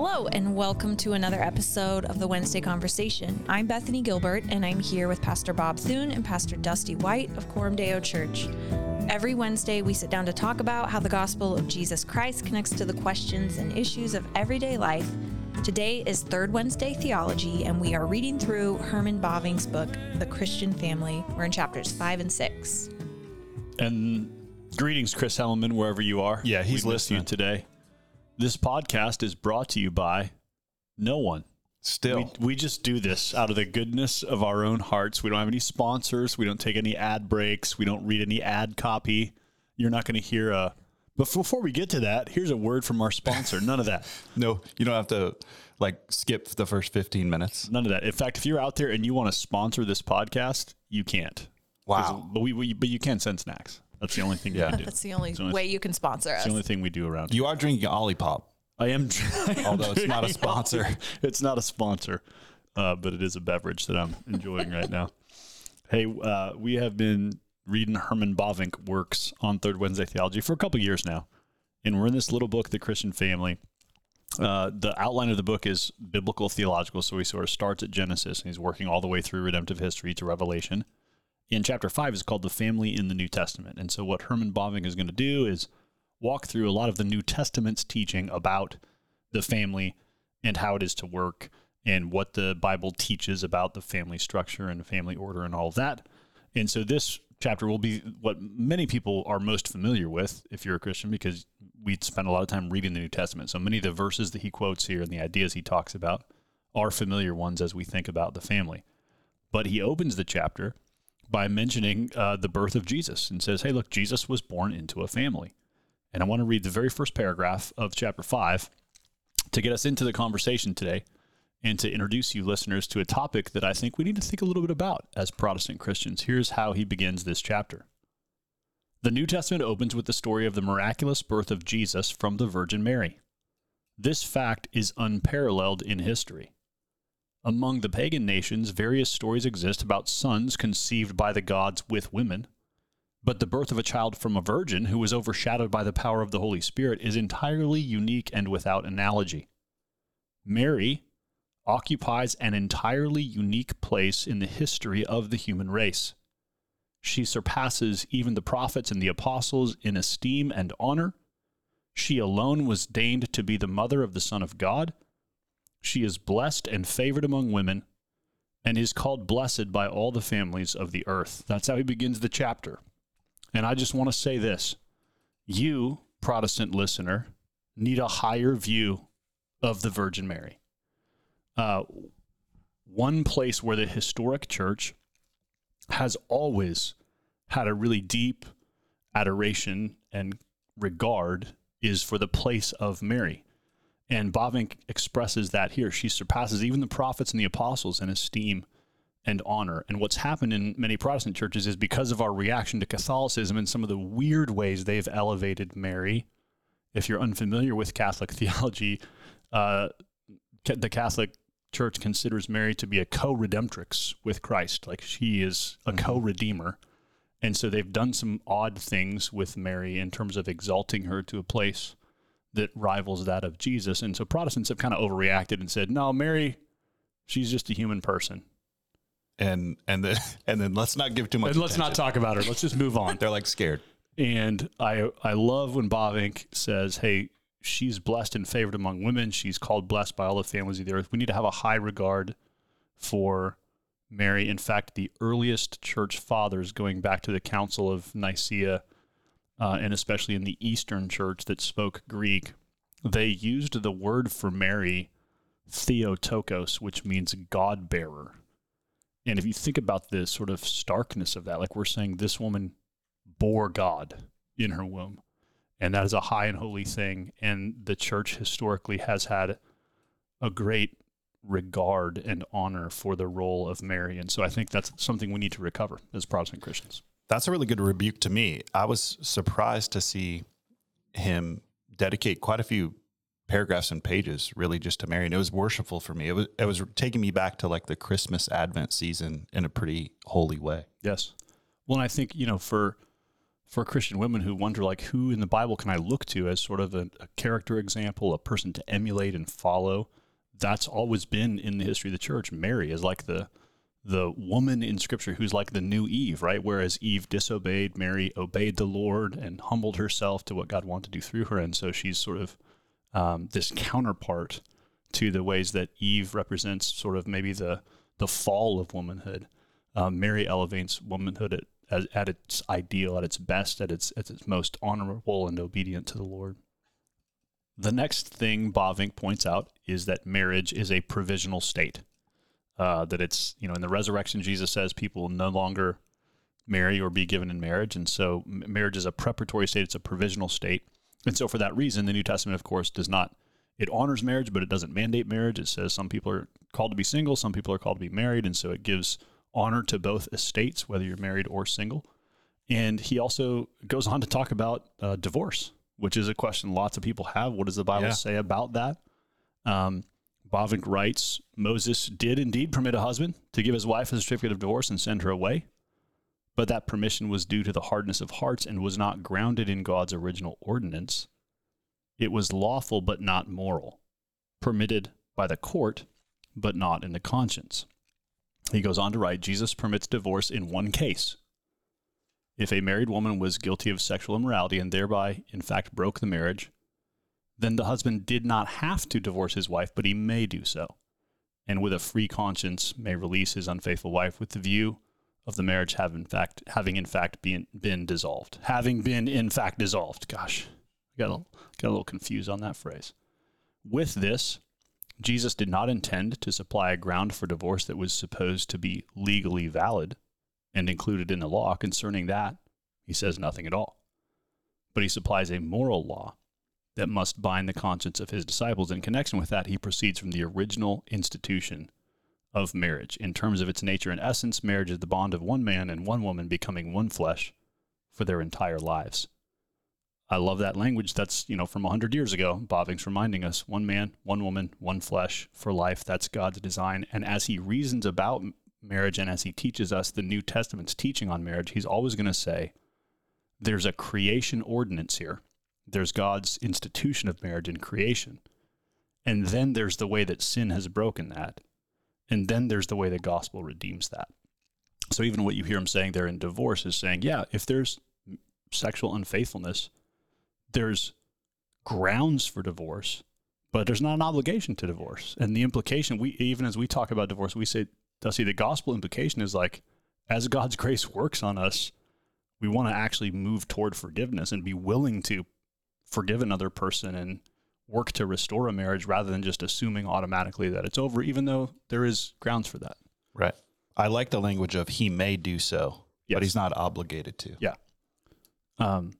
Hello, and welcome to another episode of the Wednesday Conversation. I'm Bethany Gilbert, and I'm here with Pastor Bob Thune and Pastor Dusty White of Coram Deo Church. Every Wednesday, we sit down to talk about how the gospel of Jesus Christ connects to the questions and issues of everyday life. Today is Third Wednesday Theology, and we are reading through Herman Bavinck's book, The Christian Family. We're in chapters five and six. And greetings, Chris Hellman, wherever you are. Yeah, he's we miss you listening. today. This podcast is brought to you by no one. Still, We, we just do this out of the goodness of our own hearts. We don't have any sponsors. We don't take any ad breaks. We don't read any ad copy. You're not going to hear a. But before we get to that, here's a word from our sponsor. None of that. no, you don't have to like skip the first 15 minutes. None of that. In fact, if you're out there and you want to sponsor this podcast, you can't. Wow. But we, we but you can send snacks. That's the only thing Yeah. you can do. That's the only the only- way you can sponsor It's us. the only thing we do around. You are drinking Olipop. I am, I am Although it's not a sponsor. Ollie. It's not a sponsor, uh, but it is a beverage that I'm enjoying right now. Hey, uh, we have been reading Herman Bavinck works on Third Wednesday Theology for a couple years now, and we're in this little book, The Christian Family. Uh, the outline of the book is biblical theological, so he sort of starts at Genesis and he's working all the way through redemptive history to Revelation. In chapter five is called the family in the New Testament, and so what Herman Bavinck is going to do is walk through a lot of the New Testament's teaching about the family and how it is to work and what the Bible teaches about the family structure and family order and all of that. And so this chapter will be what many people are most familiar with if you're a Christian because we spend a lot of time reading the New Testament. So many of the verses that he quotes here and the ideas he talks about are familiar ones as we think about the family. But he opens the chapter by mentioning uh, the birth of Jesus and says, Hey, look, Jesus was born into a family. And I want to read the very first paragraph of chapter 5 to get us into the conversation today and to introduce you listeners to a topic that I think we need to think a little bit about as Protestant Christians. Here's how he begins this chapter. The New Testament opens with the story of the miraculous birth of Jesus from the Virgin Mary. This fact is unparalleled in history. Among the pagan nations, various stories exist about sons conceived by the gods with women. But the birth of a child from a virgin who was overshadowed by the power of the Holy Spirit is entirely unique and without analogy. Mary occupies an entirely unique place in the history of the human race. She surpasses even the prophets and the apostles in esteem and honor. She alone was deigned to be the mother of the Son of God. She is blessed and favored among women and is called blessed by all the families of the earth. That's how he begins the chapter. And I just want to say this you, Protestant listener, need a higher view of the Virgin Mary. Uh, one place where the historic church has always had a really deep adoration and regard is for the place of Mary. And Bavinck expresses that here. She surpasses even the prophets and the apostles in esteem and honor. And what's happened in many Protestant churches is because of our reaction to Catholicism and some of the weird ways they've elevated Mary. If you're unfamiliar with Catholic theology, uh, the Catholic Church considers Mary to be a co redemptrix with Christ, like she is a co redeemer. And so they've done some odd things with Mary in terms of exalting her to a place that rivals that of Jesus. And so Protestants have kind of overreacted and said, no, Mary, she's just a human person. And and then and then let's not give too much. And let's not talk about her. Let's just move on. They're like scared. And I I love when Bavinck says, "Hey, she's blessed and favored among women. She's called blessed by all the families of the earth." We need to have a high regard for Mary. In fact, the earliest church fathers, going back to the Council of Nicaea, uh, and especially in the Eastern Church that spoke Greek, they used the word for Mary, Theotokos, which means God bearer. And if you think about the sort of starkness of that, like we're saying, this woman bore God in her womb. And that is a high and holy thing. And the church historically has had a great regard and honor for the role of Mary. And so I think that's something we need to recover as Protestant Christians. That's a really good rebuke to me. I was surprised to see him dedicate quite a few paragraphs and pages really just to Mary. And it was worshipful for me. It was it was taking me back to like the Christmas Advent season in a pretty holy way. Yes. Well, and I think, you know, for for Christian women who wonder, like, who in the Bible can I look to as sort of a, a character example, a person to emulate and follow? That's always been in the history of the church. Mary is like the the woman in Scripture who's like the new Eve, right? Whereas Eve disobeyed, Mary obeyed the Lord and humbled herself to what God wanted to do through her, and so she's sort of um, this counterpart to the ways that Eve represents sort of maybe the the fall of womanhood. Um, Mary elevates womanhood at, at, at, its ideal, at its best, at its at its most honorable and obedient to the Lord. The next thing Bavinck points out is that marriage is a provisional state. Uh, that it's you know in the resurrection, Jesus says people will no longer marry or be given in marriage, and so marriage is a preparatory state. It's a provisional state, and so for that reason, the New Testament, of course, does not it honors marriage, but it doesn't mandate marriage. It says some people are called to be single, some people are called to be married, and so it gives honor to both estates, whether you're married or single. And he also goes on to talk about uh, divorce, which is a question lots of people have. What does the Bible yeah. say about that? Um, Bavinck writes Moses did indeed permit a husband to give his wife a certificate of divorce and send her away, but that permission was due to the hardness of hearts and was not grounded in God's original ordinance. It was lawful but not moral, permitted by the court but not in the conscience. He goes on to write Jesus permits divorce in one case. If a married woman was guilty of sexual immorality and thereby, in fact, broke the marriage, then the husband did not have to divorce his wife, but he may do so, and with a free conscience may release his unfaithful wife with the view of the marriage have in fact having in fact been been dissolved. Having been in fact dissolved. Gosh, got a, got a little confused on that phrase. With this, Jesus did not intend to supply a ground for divorce that was supposed to be legally valid and included in the law. Concerning that, he says nothing at all. But he supplies a moral law that must bind the conscience of his disciples. In connection with that, he proceeds from the original institution of marriage. In terms of its nature and essence, marriage is the bond of one man and one woman becoming one flesh for their entire lives. I love that language. That's, you know, from 100 years ago. Bavinck's reminding us one man, one woman, one flesh for life. That's God's design. And as he reasons about marriage and as he teaches us the New Testament's teaching on marriage, he's always going to say there's a creation ordinance here. There's God's institution of marriage in creation. And then there's the way that sin has broken that. And then there's the way the gospel redeems that. So even what you hear him saying there in divorce is saying, yeah, if there's sexual unfaithfulness, there's grounds for divorce, but there's not an obligation to divorce. And the implication, we even as we talk about divorce, we say, Dusty, the gospel implication is like, as God's grace works on us, we want to actually move toward forgiveness and be willing to forgive another person and work to restore a marriage rather than just assuming automatically that it's over, even though there is grounds for that. Right. I like the language of he may do so, yes. but he's not obligated to. Yeah. Um,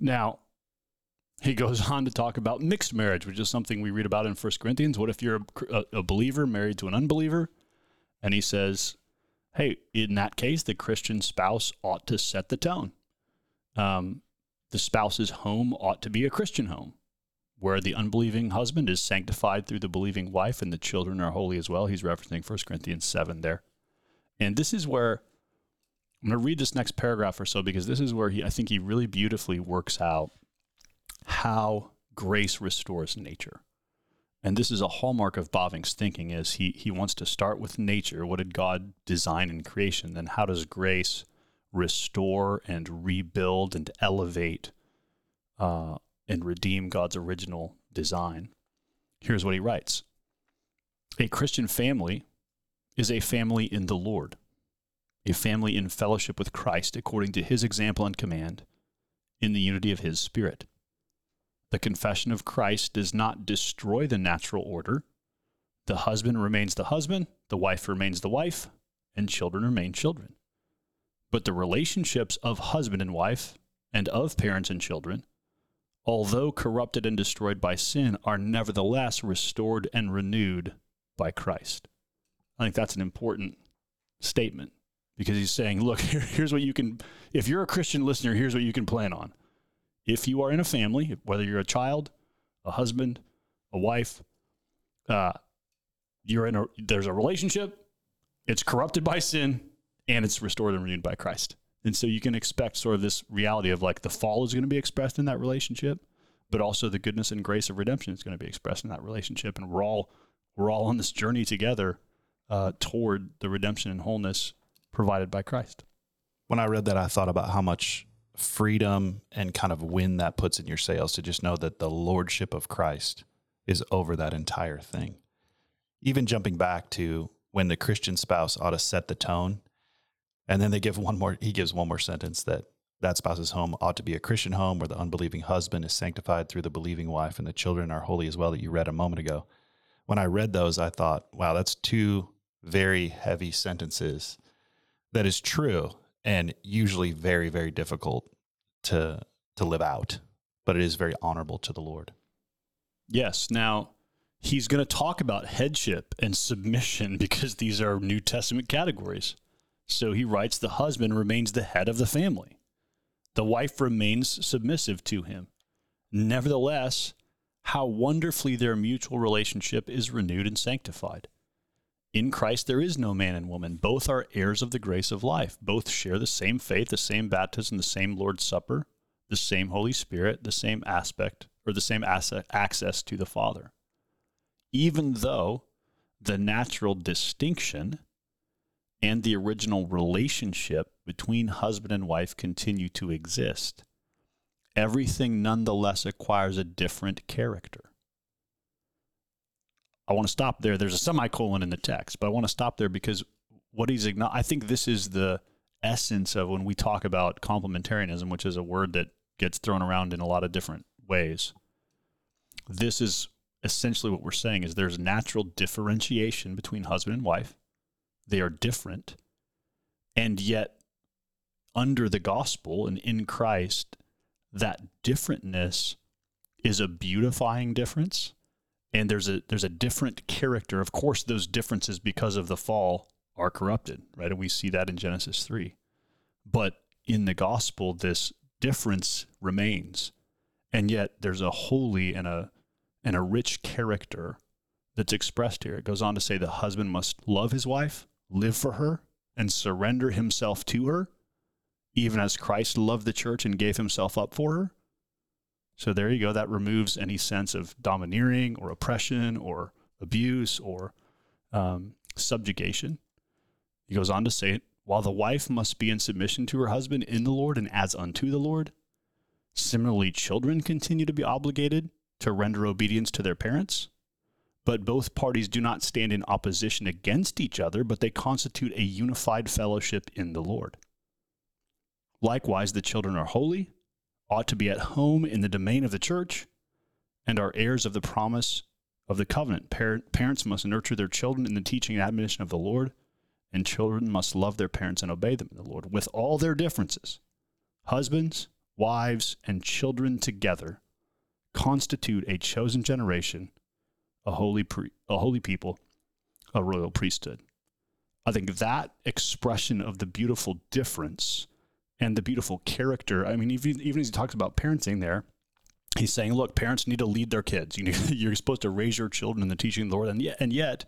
now, he goes on to talk about mixed marriage, which is something we read about in First Corinthians. What if you're a, a, believer married to an unbeliever? And he says, hey, in that case, the Christian spouse ought to set the tone. Um, the spouse's home ought to be a Christian home, where the unbelieving husband is sanctified through the believing wife and the children are holy as well. He's referencing 1 Corinthians 7 there. And this is where I'm going to read this next paragraph or so because this is where he, I think he really beautifully works out how grace restores nature. And this is a hallmark of Bavinck's thinking is he, he wants to start with nature. What did God design in creation? Then how does grace restore and rebuild and elevate uh, and redeem God's original design? Here's what he writes. A Christian family is a family in the Lord a family in fellowship with Christ according to his example and command, in the unity of his Spirit. The confession of Christ does not destroy the natural order. The husband remains the husband, the wife remains the wife, and children remain children. But the relationships of husband and wife, and of parents and children, although corrupted and destroyed by sin, are nevertheless restored and renewed by Christ. I think that's an important statement because he's saying, look, here, here's what you can, if you're a Christian listener, here's what you can plan on. If you are in a family, whether you're a child, a husband, a wife, uh, you're in a, there's a relationship, it's corrupted by sin, and it's restored and renewed by Christ. And so you can expect sort of this reality of like the fall is going to be expressed in that relationship, but also the goodness and grace of redemption is going to be expressed in that relationship. And we're all we're all on this journey together uh, toward the redemption and wholeness provided by Christ. When I read that, I thought about how much freedom and kind of wind that puts in your sails to just know that the lordship of Christ is over that entire thing. Even jumping back to when the Christian spouse ought to set the tone, and then they give one more, he gives one more sentence that that spouse's home ought to be a Christian home where the unbelieving husband is sanctified through the believing wife and the children are holy as well, that you read a moment ago. When I read those, I thought, wow, that's two very heavy sentences. That is true and usually very, very difficult to to live out, but it is very honorable to the Lord. Yes. Now, he's going to talk about headship and submission because these are New Testament categories. So he writes the husband remains the head of the family. The wife remains submissive to him. Nevertheless, how wonderfully their mutual relationship is renewed and sanctified. In Christ, there is no man and woman. Both are heirs of the grace of life. Both share the same faith, the same baptism, the same Lord's Supper, the same Holy Spirit, the same aspect or the same access to the Father. Even though the natural distinction and the original relationship between husband and wife continue to exist, everything nonetheless acquires a different character. I want to stop there. There's a semicolon in the text, but I want to stop there because what he's I think this is the essence of when we talk about complementarianism, which is a word that gets thrown around in a lot of different ways. This is essentially what we're saying is there's natural differentiation between husband and wife. They are different. And yet under the gospel and in Christ, that differentness is a beautifying difference and there's a there's a different character. Of course, those differences because of the fall are corrupted, right? And we see that in Genesis three. But in the gospel, this difference remains, and yet there's a holy and a and a rich character that's expressed here. It goes on to say the husband must love his wife, live for her, and surrender himself to her, even as Christ loved the church and gave himself up for her. So there you go. That removes any sense of domineering or oppression or abuse or um, subjugation. He goes on to say, while the wife must be in submission to her husband in the Lord and as unto the Lord, similarly, children continue to be obligated to render obedience to their parents. But both parties do not stand in opposition against each other, but they constitute a unified fellowship in the Lord. Likewise, the children are holy ought to be at home in the domain of the church and are heirs of the promise of the covenant. parents must nurture their children in the teaching and admonition of the Lord, and children must love their parents and obey them in the Lord with all their differences. Husbands, wives, and children together constitute a chosen generation, a holy, pre- a holy people, a royal priesthood. I think that expression of the beautiful difference and the beautiful character. I mean, even, even as he talks about parenting there, he's saying, look, parents need to lead their kids. You know, you're supposed to raise your children in the teaching of the Lord, and yet, and yet,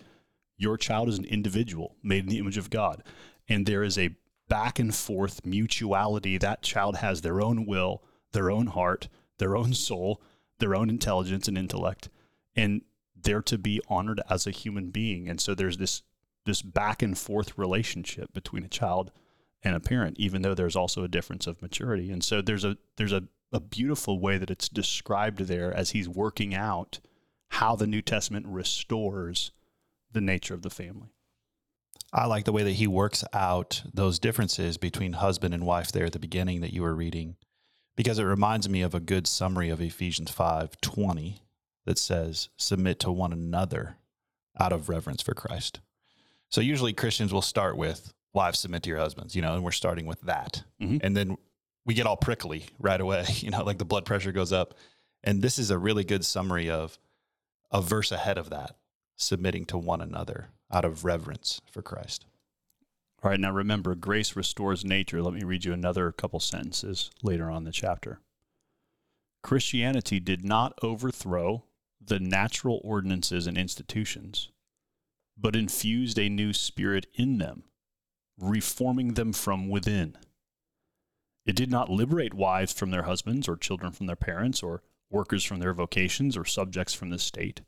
your child is an individual made in the image of God, and there is a back and forth mutuality. That child has their own will, their own heart, their own soul, their own intelligence and intellect, and they're to be honored as a human being. And so there's this this back and forth relationship between a child and a parent, even though there's also a difference of maturity. And so there's a there's a, a beautiful way that it's described there as he's working out how the New Testament restores the nature of the family. I like the way that he works out those differences between husband and wife there at the beginning that you were reading, because it reminds me of a good summary of Ephesians 5 20 that says, Submit to one another out of reverence for Christ. So usually Christians will start with, wives submit to your husbands, you know, and we're starting with that. Mm-hmm. And then we get all prickly right away, you know, like the blood pressure goes up. And this is a really good summary of a verse ahead of that, submitting to one another out of reverence for Christ. All right, now remember, grace restores nature. Let me read you another couple sentences later on the chapter. Christianity did not overthrow the natural ordinances and institutions, but infused a new spirit in them reforming them from within. It did not liberate wives from their husbands, or children from their parents, or workers from their vocations, or subjects from the state.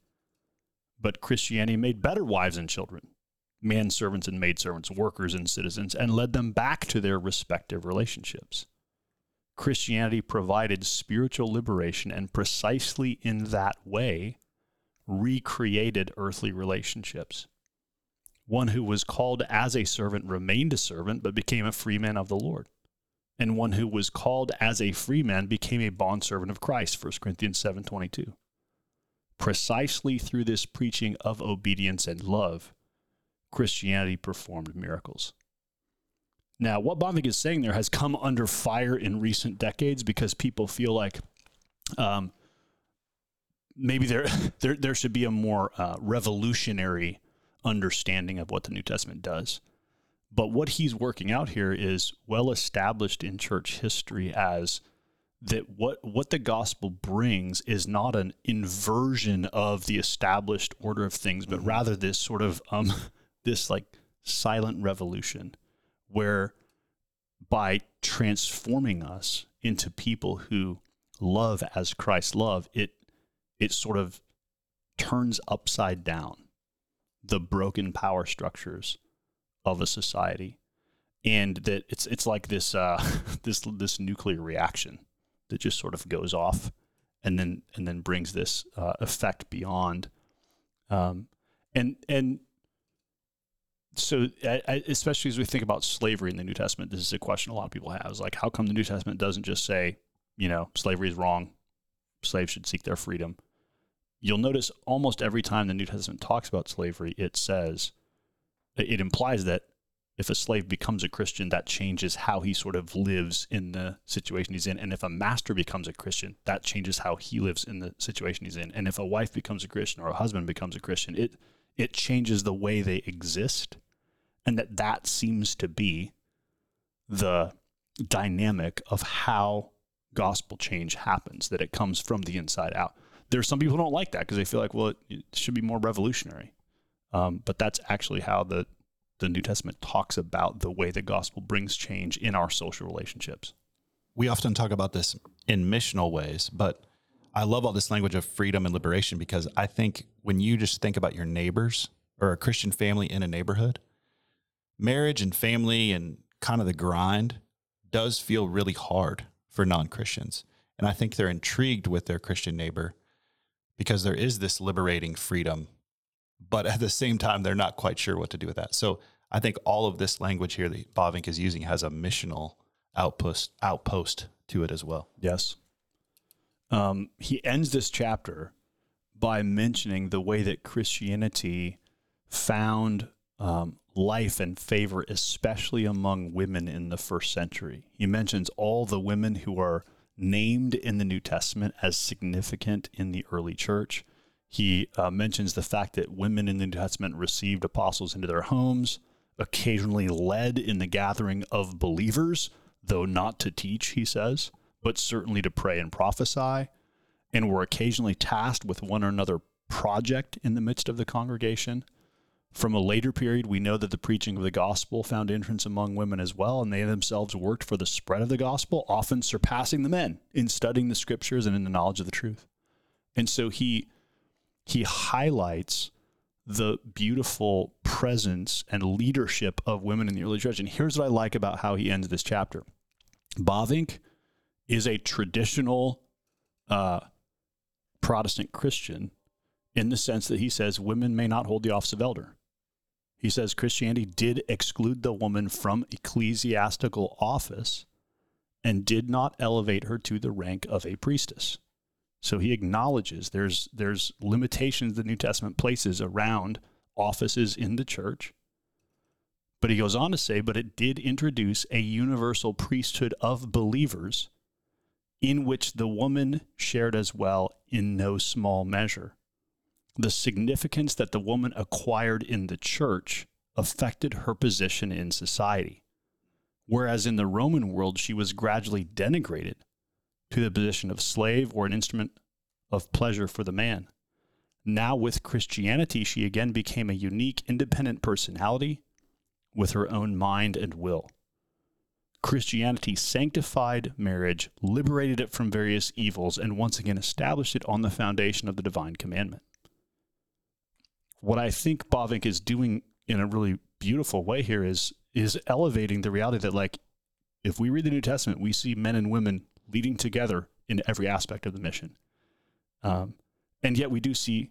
But Christianity made better wives and children, manservants and maidservants, workers and citizens, and led them back to their respective relationships. Christianity provided spiritual liberation and precisely in that way recreated earthly relationships. One who was called as a servant remained a servant, but became a free man of the Lord. And one who was called as a free man became a bondservant of Christ, 1 Corinthians 7.22. Precisely through this preaching of obedience and love, Christianity performed miracles. Now, what Bavinck is saying there has come under fire in recent decades because people feel like um, maybe there, there there should be a more uh, revolutionary understanding of what the New Testament does. But what he's working out here is well established in church history as that what what the gospel brings is not an inversion of the established order of things, but mm-hmm. rather this sort of um, this like silent revolution where by transforming us into people who love as Christ love, it it sort of turns upside down the broken power structures of a society, and that it's it's like this uh, this this nuclear reaction that just sort of goes off, and then and then brings this uh, effect beyond, um, and and so especially as we think about slavery in the New Testament, this is a question a lot of people have: is like, how come the New Testament doesn't just say, you know, slavery is wrong, slaves should seek their freedom? You'll notice almost every time the New Testament talks about slavery, it says, it implies that if a slave becomes a Christian, that changes how he sort of lives in the situation he's in. And if a master becomes a Christian, that changes how he lives in the situation he's in. And if a wife becomes a Christian or a husband becomes a Christian, it it changes the way they exist and that that seems to be the dynamic of how gospel change happens that it comes from the inside out. There's some people who don't like that because they feel like well it, it, should be more revolutionary. Um, but that's actually how the the new testament talks about the way the gospel brings change in our social relationships. We often talk about this in missional ways but i love all this language of freedom and liberation because i think when you just think about your neighbors or a christian family in a neighborhood marriage and family and kind of the grind does feel really hard for non Christians. And I think they're intrigued with their Christian neighbor because there is this liberating freedom, but at the same time, they're not quite sure what to do with that. So I think all of this language here that Bavinck is using has a missional outpost outpost to it as well. Yes. Um, he ends this chapter by mentioning the way that Christianity found um, life and favor, especially among women in the first century. He mentions all the women who are named in the New Testament as significant in the early church. He uh, mentions the fact that women in the New Testament received apostles into their homes, occasionally led in the gathering of believers, though not to teach, he says, but certainly to pray and prophesy, and were occasionally tasked with one or another project in the midst of the congregation. From a later period, we know that the preaching of the gospel found entrance among women as well, and they themselves worked for the spread of the gospel, often surpassing the men in studying the scriptures and in the knowledge of the truth. And so he he highlights the beautiful presence and leadership of women in the early church. And here's what I like about how he ends this chapter. Bavinck is a traditional uh, Protestant Christian in the sense that he says women may not hold the office of elder. He says Christianity did exclude the woman from ecclesiastical office and did not elevate her to the rank of a priestess. So he acknowledges there's there's limitations the New Testament places around offices in the church. But he goes on to say, but it did introduce a universal priesthood of believers in which the woman shared as well in no small measure the significance that the woman acquired in the church affected her position in society. Whereas in the Roman world, she was gradually denigrated to the position of slave or an instrument of pleasure for the man. Now, with Christianity, she again became a unique, independent personality with her own mind and will. Christianity sanctified marriage, liberated it from various evils, and once again established it on the foundation of the divine commandment. What I think Bavinck is doing in a really beautiful way here is is elevating the reality that like if we read the New Testament, we see men and women leading together in every aspect of the mission. Um, and yet we do see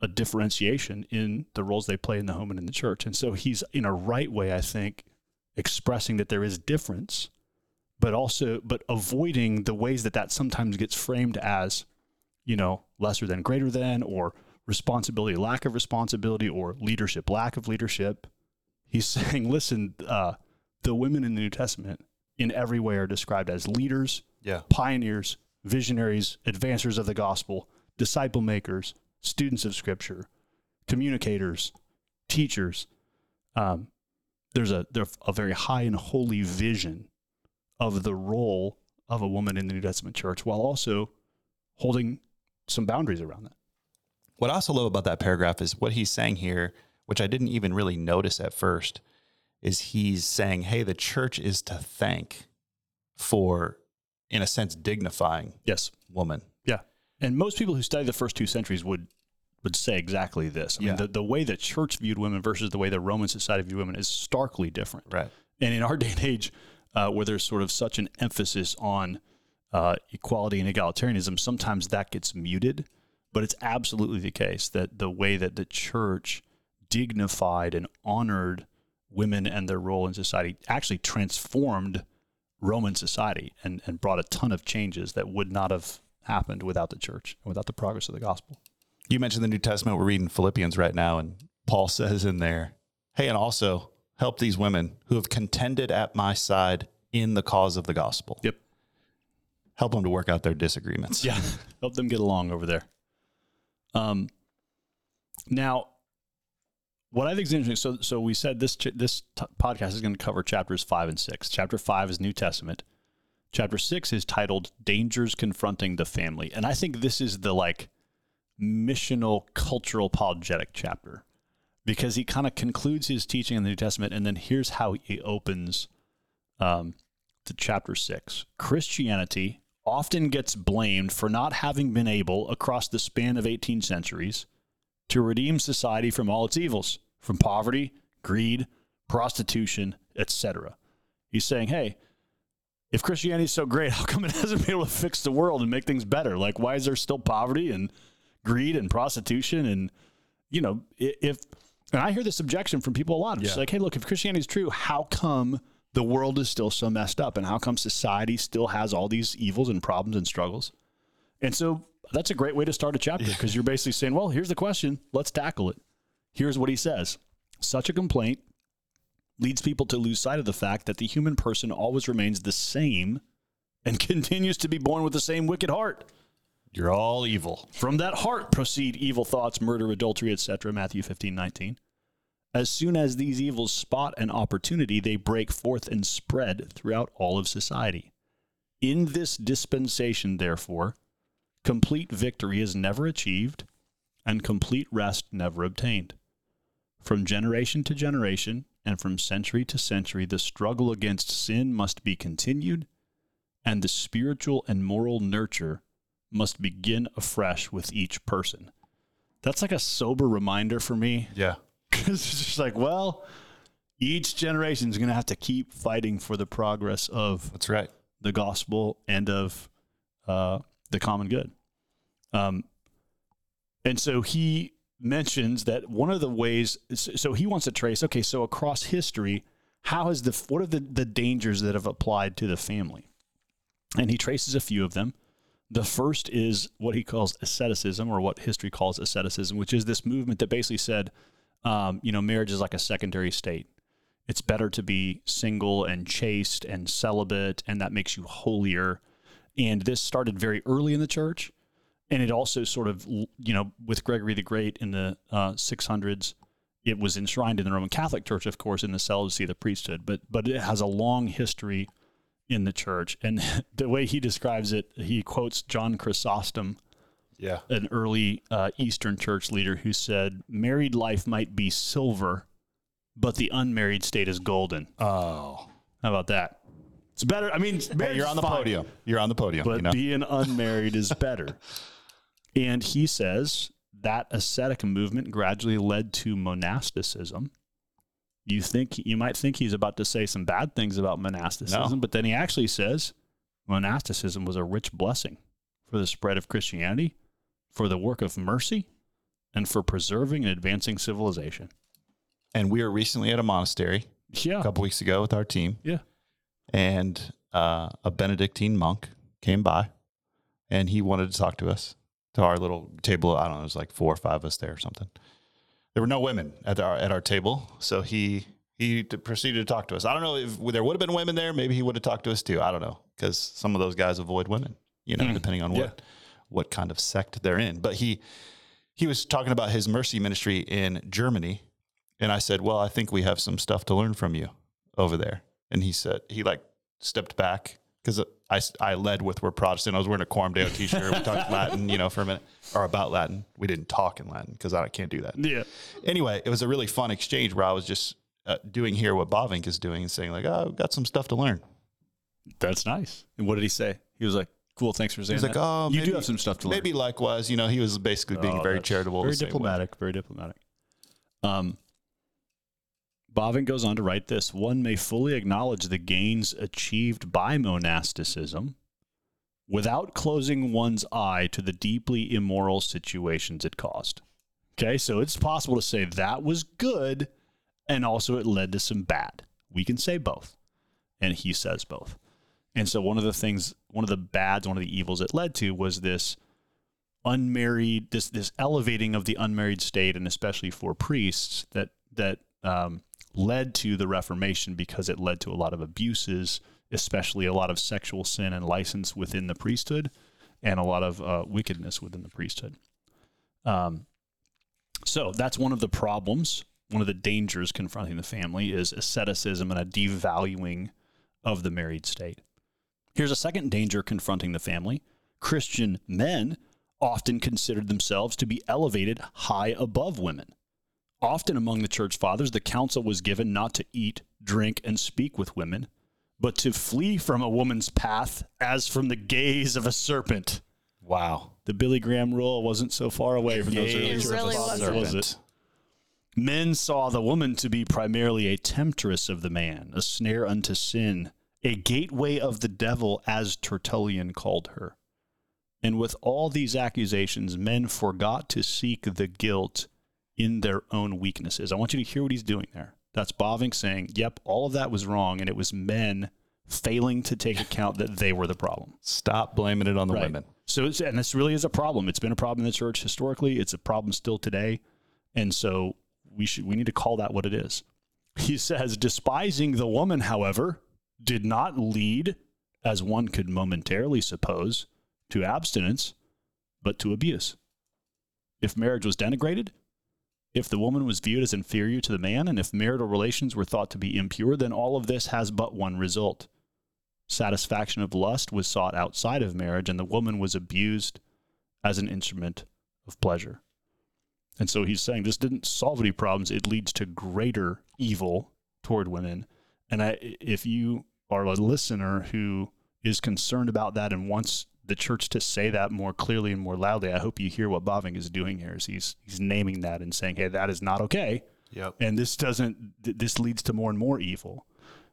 a differentiation in the roles they play in the home and in the church. And so he's in a right way, I think, expressing that there is difference, but also but avoiding the ways that that sometimes gets framed as, you know, lesser than, greater than, or responsibility, lack of responsibility, or leadership, lack of leadership. He's saying, listen, uh, the women in the New Testament in every way are described as leaders, Yeah. pioneers, visionaries, advancers of the gospel, disciple makers, students of scripture, communicators, teachers. Um, there's a there's a very high and holy vision of the role of a woman in the New Testament church, while also holding some boundaries around that. What I also love about that paragraph is what he's saying here, which I didn't even really notice at first, is he's saying, hey, the church is to thank for, in a sense, dignifying Yes, woman. yeah, and most people who study the first two centuries would would say exactly this. I Yeah. mean, the, the way the church viewed women versus the way the Roman society viewed women is starkly different. Right. And in our day and age, uh, where there's sort of such an emphasis on uh, equality and egalitarianism, sometimes that gets muted. But it's absolutely the case that the way that the church dignified and honored women and their role in society actually transformed Roman society and, and brought a ton of changes that would not have happened without the church and without the progress of the gospel. You mentioned the New Testament. We're reading Philippians right now, and Paul says in there, hey, and also help these women who have contended at my side in the cause of the gospel. Yep. Help them to work out their disagreements. Yeah, help them get along over there. Um, now, what I think is interesting. So, so we said this ch- this t- podcast is going to cover chapters five and six. Chapter five is New Testament. Chapter six is titled "Dangers Confronting the Family," and I think this is the like missional cultural apologetic chapter because he kind of concludes his teaching in the New Testament, and then here's how he opens um, to chapter six. Christianity often gets blamed for not having been able, across the span of 18 centuries, to redeem society from all its evils, from poverty, greed, prostitution, etc. He's saying, hey, if Christianity is so great, how come it hasn't been able to fix the world and make things better? Like, why is there still poverty and greed and prostitution? And, you know, if, and I hear this objection from people a lot. It's Yeah. like, hey, look, if Christianity is true, how come the world is still so messed up? And how come society still has all these evils and problems and struggles? And so that's a great way to start a chapter because you're basically saying, well, here's the question. Let's tackle it. Here's what he says Such a complaint leads people to lose sight of the fact that the human person always remains the same and continues to be born with the same wicked heart. You're all evil. From that heart proceed evil thoughts, murder, adultery, etc. Matthew 15, 19. As soon as these evils spot an opportunity, they break forth and spread throughout all of society. In this dispensation, therefore, complete victory is never achieved and complete rest never obtained. From generation to generation and from century to century, the struggle against sin must be continued, and the spiritual and moral nurture must begin afresh with each person. That's like a sober reminder for me Yeah. it's just like, well, each generation is going to have to keep fighting for the progress of That's right. the gospel and of uh, the common good. Um, and so he mentions that one of the ways, so he wants to trace, okay, so across history, how is the, what are the, the dangers that have applied to the family? And he traces a few of them. The first is what he calls asceticism, or what history calls asceticism, which is this movement that basically said, um, you know, marriage is like a secondary state. It's better to be single and chaste and celibate, and that makes you holier. And this started very early in the church. And it also sort of, you know, with Gregory the Great in the uh, 600s, it was enshrined in the Roman Catholic Church, of course, in the celibacy of the priesthood. But but it has a long history in the church. And the way he describes it, he quotes John Chrysostom, Yeah. an early uh, Eastern church leader, who said, "Married life might be silver, but the unmarried state is golden." Oh. How about that? It's better. I mean, Hey, you're on the fine, podium. You're on the podium. but you know? being unmarried is better. And he says that ascetic movement gradually led to monasticism. You think you might think he's about to say some bad things about monasticism, No. but then he actually says monasticism was a rich blessing for the spread of Christianity, for the work of mercy, and for preserving and advancing civilization. and we were recently at a monastery Yeah. a couple weeks ago with our team, Yeah. and uh, a Benedictine monk came by, and he wanted to talk to us to our little table. I don't know, it was like four or five of us there or something. There were no women at our at our table, so he he proceeded to talk to us. I don't know if there would have been women there. Maybe he would have talked to us too. I don't know because some of those guys avoid women, you know, Mm. depending on Yeah. What kind of sect they're in. But he he was talking about his mercy ministry in Germany, and I said, "Well, I think we have some stuff to learn from you over there." And he said he like stepped back because I, I led with we're Protestant. I was wearing a Coram Deo t-shirt. We talked Latin, you know, for a minute or about Latin. We didn't talk in Latin because I can't do that. Yeah. Anyway, it was a really fun exchange where I was just uh, doing here what Bavinck is doing and saying like, "Oh, I've got some stuff to learn." That's nice. And what did he say? He was like, "Cool, thanks for saying He's like, that." "Oh, you maybe- do have some stuff to learn." Maybe likewise, you know, he was basically being Oh, very that's charitable, very the same way. diplomatic, very diplomatic. Um, Bavinck goes on to write this: One may fully acknowledge the gains achieved by monasticism without closing one's eye to the deeply immoral situations it caused. Okay, so it's possible to say that was good, and also it led to some bad. We can say both, and he says both. And so one of the things, one of the bads, one of the evils it led to was this unmarried this this elevating of the unmarried state and especially for priests that that um, led to the reformation because it led to a lot of abuses especially a lot of sexual sin and license within the priesthood and a lot of uh, wickedness within the priesthood. Um, so that's one of the problems one of the dangers confronting the family is asceticism and a devaluing of the married state here's a second danger confronting the family christian men often considered themselves to be elevated high above women. Often among the church fathers, the counsel was given not to eat, drink, and speak with women, but to flee from a woman's path as from the gaze of a serpent. Wow. The Billy Graham rule wasn't so far away from those early Gaze church really fathers, wasn't. was it? Men saw the woman to be primarily a temptress of the man, a snare unto sin, a gateway of the devil, as Tertullian called her. And with all these accusations, men forgot to seek the guilt in their own weaknesses. I want you to hear what he's doing there. That's Bavinck saying, yep, all of that was wrong, and it was men failing to take account that they were the problem. Stop blaming it on the Right. women. So, it's, and this really is a problem. It's been a problem in the church historically. It's a problem still today, and so we should we need to call that what it is. He says, despising the woman, however, did not lead, as one could momentarily suppose, to abstinence, but to abuse. If marriage was denigrated, if the woman was viewed as inferior to the man, and if marital relations were thought to be impure, then all of this has but one result satisfaction of lust was sought outside of marriage, and the woman was abused as an instrument of pleasure. And so he's saying this didn't solve any problems. It leads to greater evil toward women. And I, if you are a listener who is concerned about that and wants the church to say that more clearly and more loudly, I hope you hear what Bavinck is doing here. Is he's he's naming that and saying, "Hey, that is not okay." Yep. and this doesn't th- this leads to more and more evil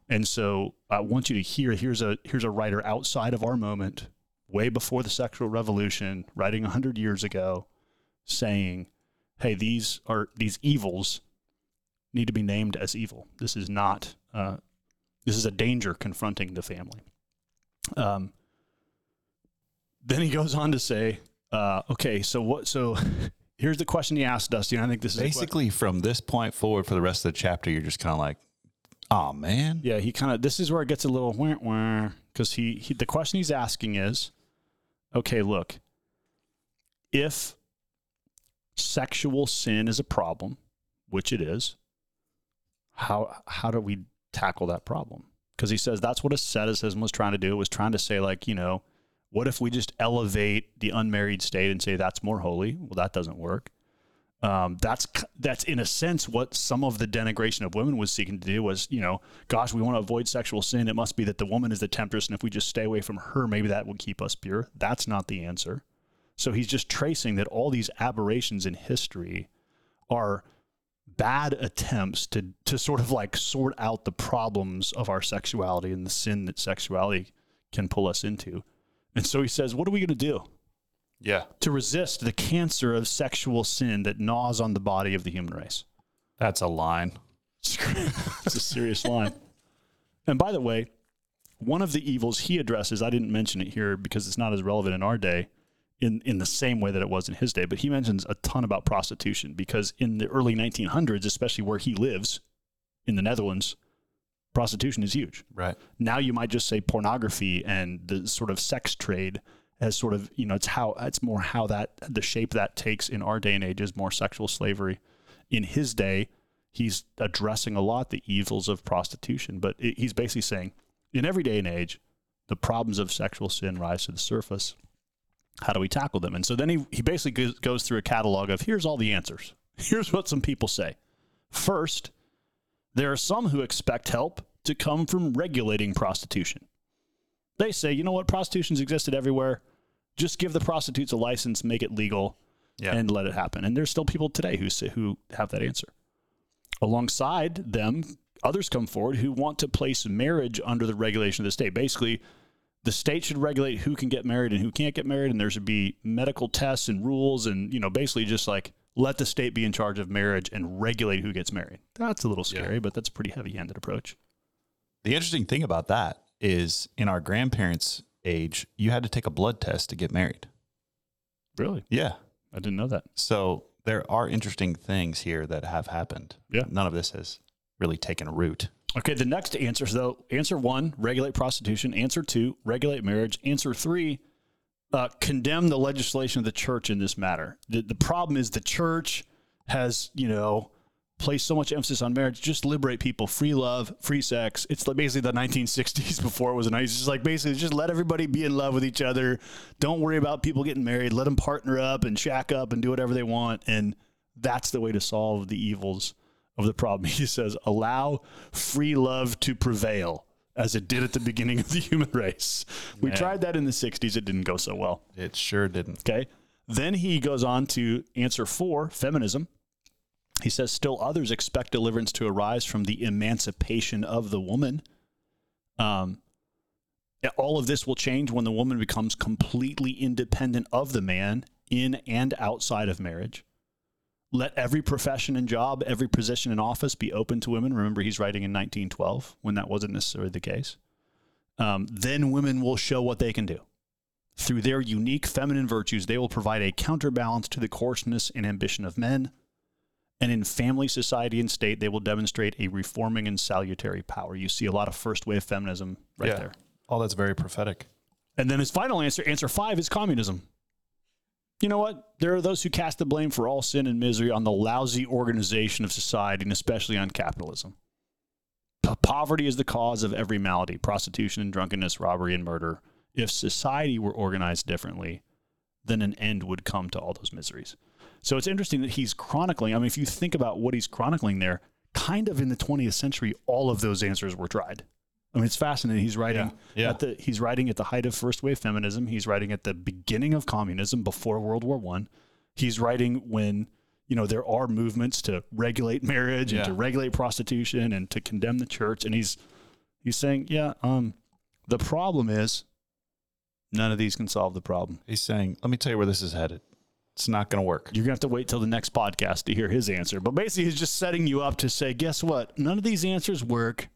and so i want you to hear here's a here's a writer outside of our moment way before the sexual revolution writing 100 years ago saying hey these are these evils need to be named as evil this is not uh, this is a danger confronting the family um, then he goes on to say uh, okay so what so here's the question he asked dusty and i think this is Basically, from this point forward for the rest of the chapter, you're just kind of like, oh, man. Yeah, he kind of. This is where it gets a little because he, he the question he's asking is, okay, look, if sexual sin is a problem, which it is, how how do we tackle that problem? Because he says that's what asceticism was trying to do. It was trying to say like, you know, what if we just elevate the unmarried state and say that's more holy? Well, that doesn't work. Um, that's that's in a sense what some of the denigration of women was seeking to do was, you know, gosh, we want to avoid sexual sin. It must be that the woman is the temptress, and if we just stay away from her, maybe that will keep us pure. That's not the answer. So he's just tracing that all these aberrations in history are bad attempts to to sort of like sort out the problems of our sexuality and the sin that sexuality can pull us into. And so he says, what are we going to do Yeah. to resist the cancer of sexual sin that gnaws on the body of the human race? That's a line. it's a serious line. And by the way, one of the evils he addresses, I didn't mention it here because it's not as relevant in our day in, in the same way that it was in his day, but he mentions a ton about prostitution because in the early 1900s, especially where he lives in the Netherlands, prostitution is huge. Right. Now you might just say pornography and the sort of sex trade as sort of, you know, it's how it's more how that the shape that takes in our day and age is more sexual slavery. In his day, he's addressing a lot the evils of prostitution, but it, he's basically saying in every day and age, the problems of sexual sin rise to the surface. How do we tackle them? And so then he, he basically goes, through a catalog of here's all the answers. Here's what some people say. First, there are some who expect help to come from regulating prostitution. They say, you know what, prostitution's existed everywhere. Just give the prostitutes a license, make it legal, Yeah. and let it happen. And there's still people today who say, who have that answer. Alongside them, others come forward who want to place marriage under the regulation of the state. Basically, the state should regulate who can get married and who can't get married, and there should be medical tests and rules, and you know, basically just like let the state be in charge of marriage and regulate who gets married. That's a little Yeah. scary, but that's a pretty heavy-handed approach. The interesting thing about that is in our grandparents' age, you had to take a blood test to get married. Really, Yeah. I didn't know that. So there are interesting things here that have happened. Yeah. None of this has really taken root. Okay, the next answers though. Answer one: regulate prostitution. Answer two: regulate marriage. Answer three: uh, condemn the legislation of the church in this matter. The, the problem is the church has, you know, placed so much emphasis on marriage. Just liberate people, free love, free sex. It's basically the 1960s before it was nice. It's just like basically just let everybody be in love with each other. Don't worry about people getting married. Let them partner up and shack up and do whatever they want. And that's the way to solve the evils of the problem. He says, allow free love to prevail as it did at the beginning of the human race. We Man. tried that in the 60s. It didn't go so well. It sure didn't. Okay. Then he goes on to answer four feminism. He says, still others expect deliverance to arise from the emancipation of the woman. Um, all of this will change when the woman becomes completely independent of the man in and outside of marriage. Let every profession and job, every position and office be open to women. Remember, he's writing in 1912 when that wasn't necessarily the case. Um, then women will show what they can do. Through their unique feminine virtues, they will provide a counterbalance to the coarseness and ambition of men. And in family, society, and state, they will demonstrate a reforming and salutary power. You see a lot of first wave feminism right yeah. there. All that's very prophetic. And then his final answer, answer five, is communism. You know what? There are those who cast the blame for all sin and misery on the lousy organization of society and especially on capitalism. Poverty is the cause of every malady prostitution and drunkenness, robbery and murder. If society were organized differently, then an end would come to all those miseries. So it's interesting that he's chronicling. I mean, if you think about what he's chronicling there, kind of in the 20th century, all of those answers were tried. I mean, it's fascinating. He's writing Yeah, yeah. at the he's writing at the height of first wave feminism. He's writing at the beginning of communism before World War One. He's writing when you know there are movements to regulate marriage and to regulate prostitution and to condemn the church. And he's he's saying, yeah, um, the problem is none of these can solve the problem. He's saying, let me tell you where this is headed. It's not going to work. You're gonna have to wait till the next podcast to hear his answer. But basically, he's just setting you up to say, guess what? None of these answers work.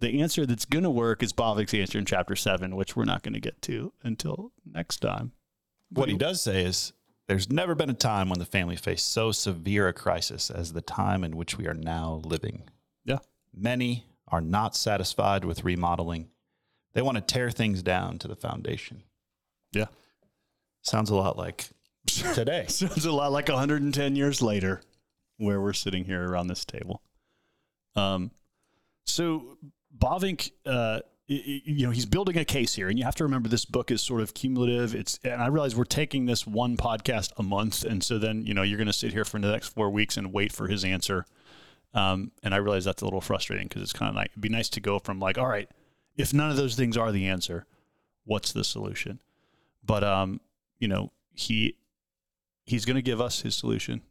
The answer that's gonna work is Bavinck's answer in chapter seven, which we're not gonna get to until next time. What he does say is there's never been a time when the family faced so severe a crisis as the time in which we are now living. Yeah. Many are not satisfied with remodeling. They want to tear things down to the foundation. Yeah. Sounds a lot like today. Sounds a lot like 110 years later, where we're sitting here around this table. Um, so Bavinck uh, you know he's building a case here and you have to remember this book is sort of cumulative. It's and i realize we're taking this one podcast a month and so then you know you're going to sit here for the next four weeks and wait for his answer. Um, and i realize that's a little frustrating because it's kind of like it'd be nice to go from like all right if none of those things are the answer what's the solution? But um you know he he's going to give us his solution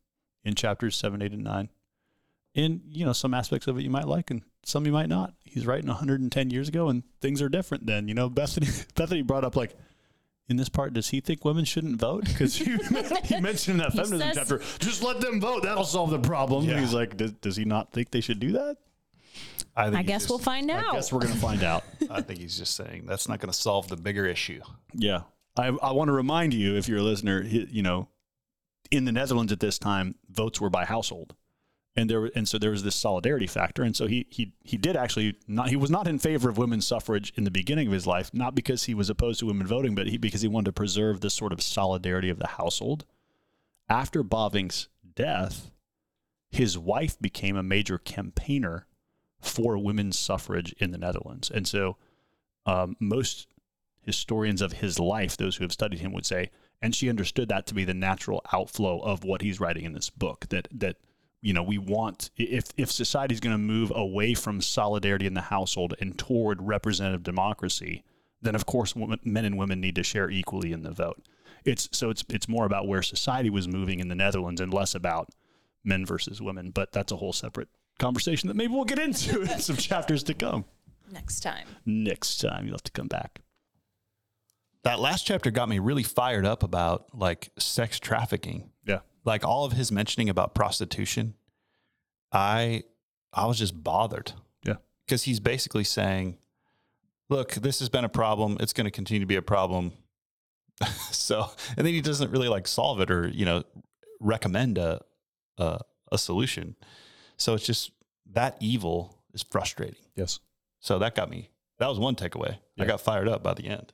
in chapters 7 8 and 9 and you know some aspects of it you might like and some you might not. He's writing 110 years ago and things are different then you know? Bethany bethany brought up like in this part does he think women shouldn't vote? Because he, he, mentioned in that feminism says, chapter. Just let them vote. That'll solve the problem. Yeah. he's like does, does, he not think they should do that? I, I guess just, we'll find out. i guess we're going to find out. I think he's just saying that's not going to solve the bigger issue. Yeah. I, I want to remind you if you're a listener you know in the netherlands at this time votes were by household and there and so there was this solidarity factor. And so he he he did actually not he was not in favor of women's suffrage in the beginning of his life not because he was opposed to women voting but he, because he wanted to preserve this sort of solidarity of the household. After Bavinck's death his wife became a major campaigner for women's suffrage in the Netherlands. And so um, most historians of his life those who have studied him would say and she understood that to be the natural outflow of what he's writing in this book that that you know, we want if if society is going to move away from solidarity in the household and toward representative democracy, then of course men and women need to share equally in the vote. It's so it's it's more about where society was moving in the Netherlands and less about men versus women. But that's a whole separate conversation that maybe we'll get into in some chapters to come. Next time. Next time you'll have to come back. That last chapter got me really fired up about like sex trafficking. Like all of his mentioning about prostitution, I I was just bothered. Yeah. Because he's basically saying, look, this has been a problem. It's going to continue to be a problem. so, and then he doesn't really like solve it or, you know, recommend a, a, a solution. So it's just that evil is frustrating. Yes. So that got me. That was one takeaway. Yeah. I got fired up by the end.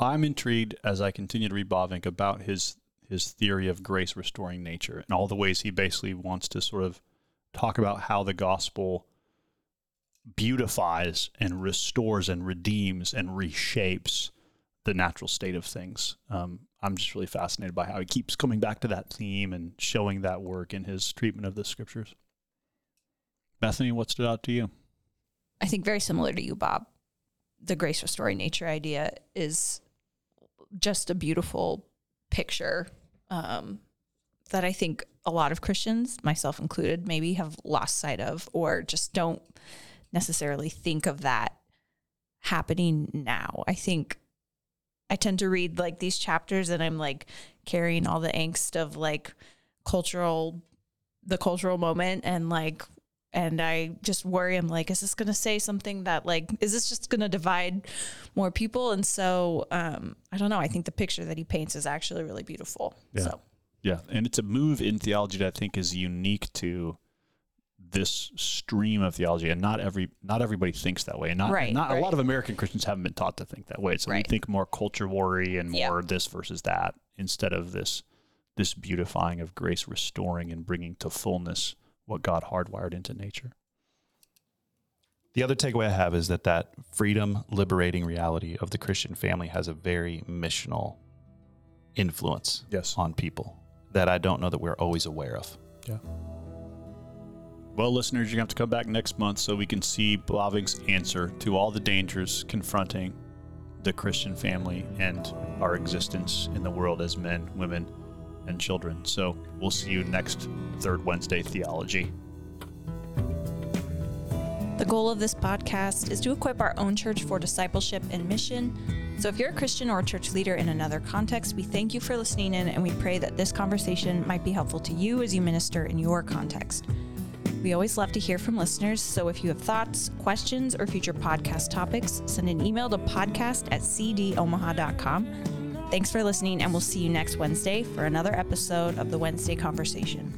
I'm intrigued as I continue to read Bavinck about his his theory of grace restoring nature and all the ways he basically wants to sort of talk about how the gospel beautifies and restores and redeems and reshapes the natural state of things. Um, I'm just really fascinated by how he keeps coming back to that theme and showing that work in his treatment of the scriptures. Bethany, what stood out to you? I think very similar to you, Bob. The grace restoring nature idea is just a beautiful picture um, that I think a lot of Christians, myself included, maybe have lost sight of or just don't necessarily think of that happening now. I think I tend to read like these chapters and I'm like carrying all the angst of like cultural, the cultural moment and like, and I just worry, I'm like, is this going to say something that like, is this just going to divide more people? And so, um, I don't know. I think the picture that he paints is actually really beautiful. Yeah. So. Yeah, and it's a move in theology that I think is unique to this stream of theology, and not every not everybody thinks that way, and not right, and not right. a lot of American Christians haven't been taught to think that way. So right. we think more culture worry and more yeah. this versus that instead of this this beautifying of grace, restoring and bringing to fullness what God hardwired into nature. The other takeaway I have is that that freedom, liberating reality of the Christian family has a very missional influence yes. on people that I don't know that we're always aware of. Yeah. Well, listeners, you're going to have to come back next month so we can see Bavinck's answer to all the dangers confronting the Christian family and our existence in the world as men, women, and children. So we'll see you next Third Wednesday Theology. The goal of this podcast is to equip our own church for discipleship and mission. So if you're a Christian or a church leader in another context, we thank you for listening in and we pray that this conversation might be helpful to you as you minister in your context. We always love to hear from listeners, so if you have thoughts, questions, or future podcast topics, send an email to podcast at cdomaha.com. Thanks for listening, and we'll see you next Wednesday for another episode of the Wednesday Conversation.